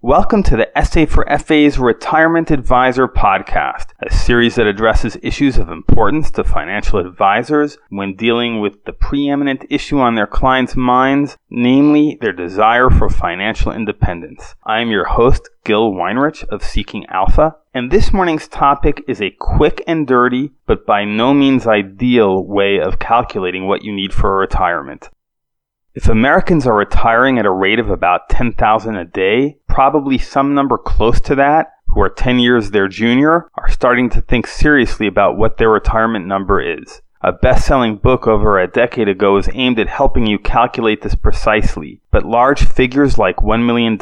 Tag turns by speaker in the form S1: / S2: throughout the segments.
S1: Welcome to the SA for FA's Retirement Advisor podcast, a series that addresses issues of importance to financial advisors when dealing with the preeminent issue on their clients' minds, namely their desire for financial independence. I am your host, Gil Weinrich of Seeking Alpha, and this morning's topic is a quick and dirty, but by no means ideal way of calculating what you need for retirement. If Americans are retiring at a rate of about 10,000 a day, probably some number close to that, who are 10 years their junior, are starting to think seriously about what their retirement number is. A best selling book over a decade ago was aimed at helping you calculate this precisely, but large figures like $1 million,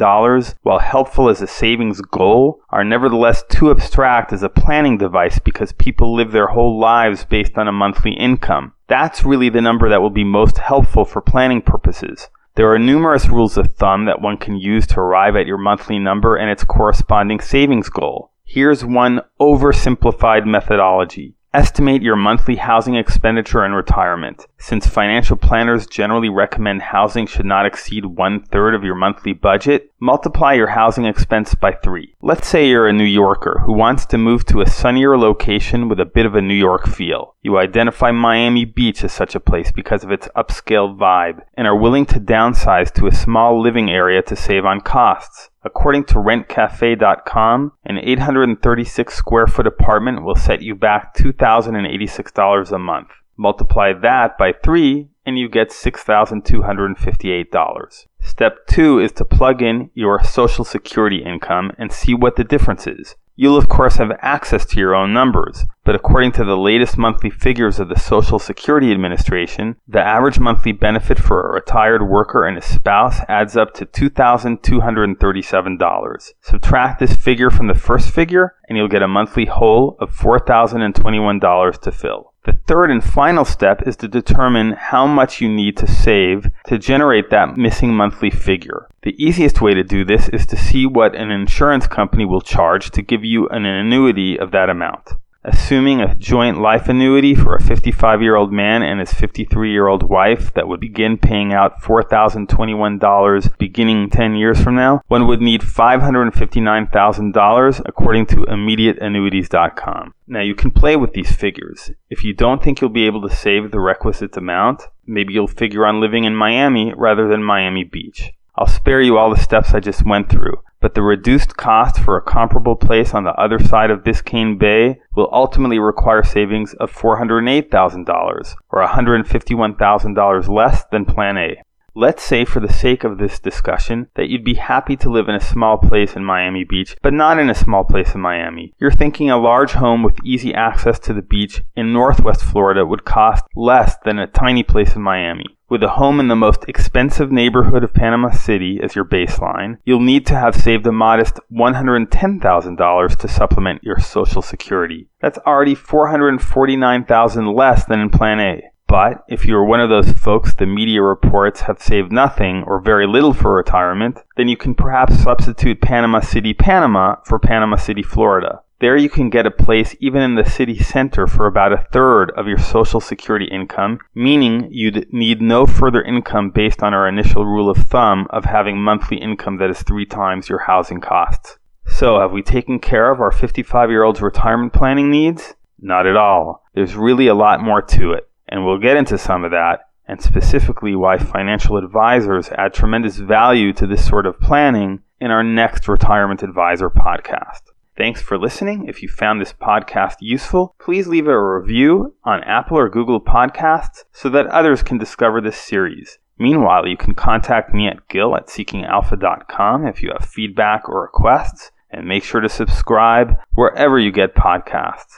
S1: while helpful as a savings goal, are nevertheless too abstract as a planning device because people live their whole lives based on a monthly income. That's really the number that will be most helpful for planning purposes. There are numerous rules of thumb that one can use to arrive at your monthly number and its corresponding savings goal. Here's one oversimplified methodology. Estimate your monthly housing expenditure in retirement. Since financial planners generally recommend housing should not exceed one third of your monthly budget, multiply your housing expense by three. Let's say you're a New Yorker who wants to move to a sunnier location with a bit of a New York feel. You identify Miami Beach as such a place because of its upscale vibe and are willing to downsize to a small living area to save on costs. According to rentcafe.com, an 836 square foot apartment will set you back $2,086 a month. Multiply that by 3 and you get $6,258. Step 2 is to plug in your Social Security income and see what the difference is. You'll of course have access to your own numbers, but according to the latest monthly figures of the Social Security Administration, the average monthly benefit for a retired worker and his spouse adds up to $2,237. Subtract this figure from the first figure, and you'll get a monthly hole of $4,021 to fill. The third and final step is to determine how much you need to save to generate that missing monthly figure. The easiest way to do this is to see what an insurance company will charge to give you an annuity of that amount assuming a joint life annuity for a 55 year old man and his 53 year old wife that would begin paying out $4,021 beginning 10 years from now, one would need $559,000 according to immediateannuities.com. Now you can play with these figures. If you don't think you'll be able to save the requisite amount, maybe you'll figure on living in Miami rather than Miami Beach. I'll spare you all the steps I just went through but the reduced cost for a comparable place on the other side of Biscayne Bay will ultimately require savings of $408,000 or $151,000 less than Plan A. Let's say, for the sake of this discussion, that you'd be happy to live in a small place in Miami Beach, but not in a small place in Miami. You're thinking a large home with easy access to the beach in northwest Florida would cost less than a tiny place in Miami. With a home in the most expensive neighborhood of Panama City as your baseline, you'll need to have saved a modest $110,000 to supplement your Social Security. That's already $449,000 less than in Plan A. But if you're one of those folks the media reports have saved nothing or very little for retirement, then you can perhaps substitute Panama City, Panama for Panama City, Florida. There you can get a place even in the city center for about a third of your Social Security income, meaning you'd need no further income based on our initial rule of thumb of having monthly income that is three times your housing costs. So, have we taken care of our 55 year old's retirement planning needs? Not at all. There's really a lot more to it, and we'll get into some of that, and specifically why financial advisors add tremendous value to this sort of planning in our next Retirement Advisor podcast. Thanks for listening. If you found this podcast useful, please leave a review on Apple or Google Podcasts so that others can discover this series. Meanwhile, you can contact me at gil at seekingalpha.com if you have feedback or requests, and make sure to subscribe wherever you get podcasts.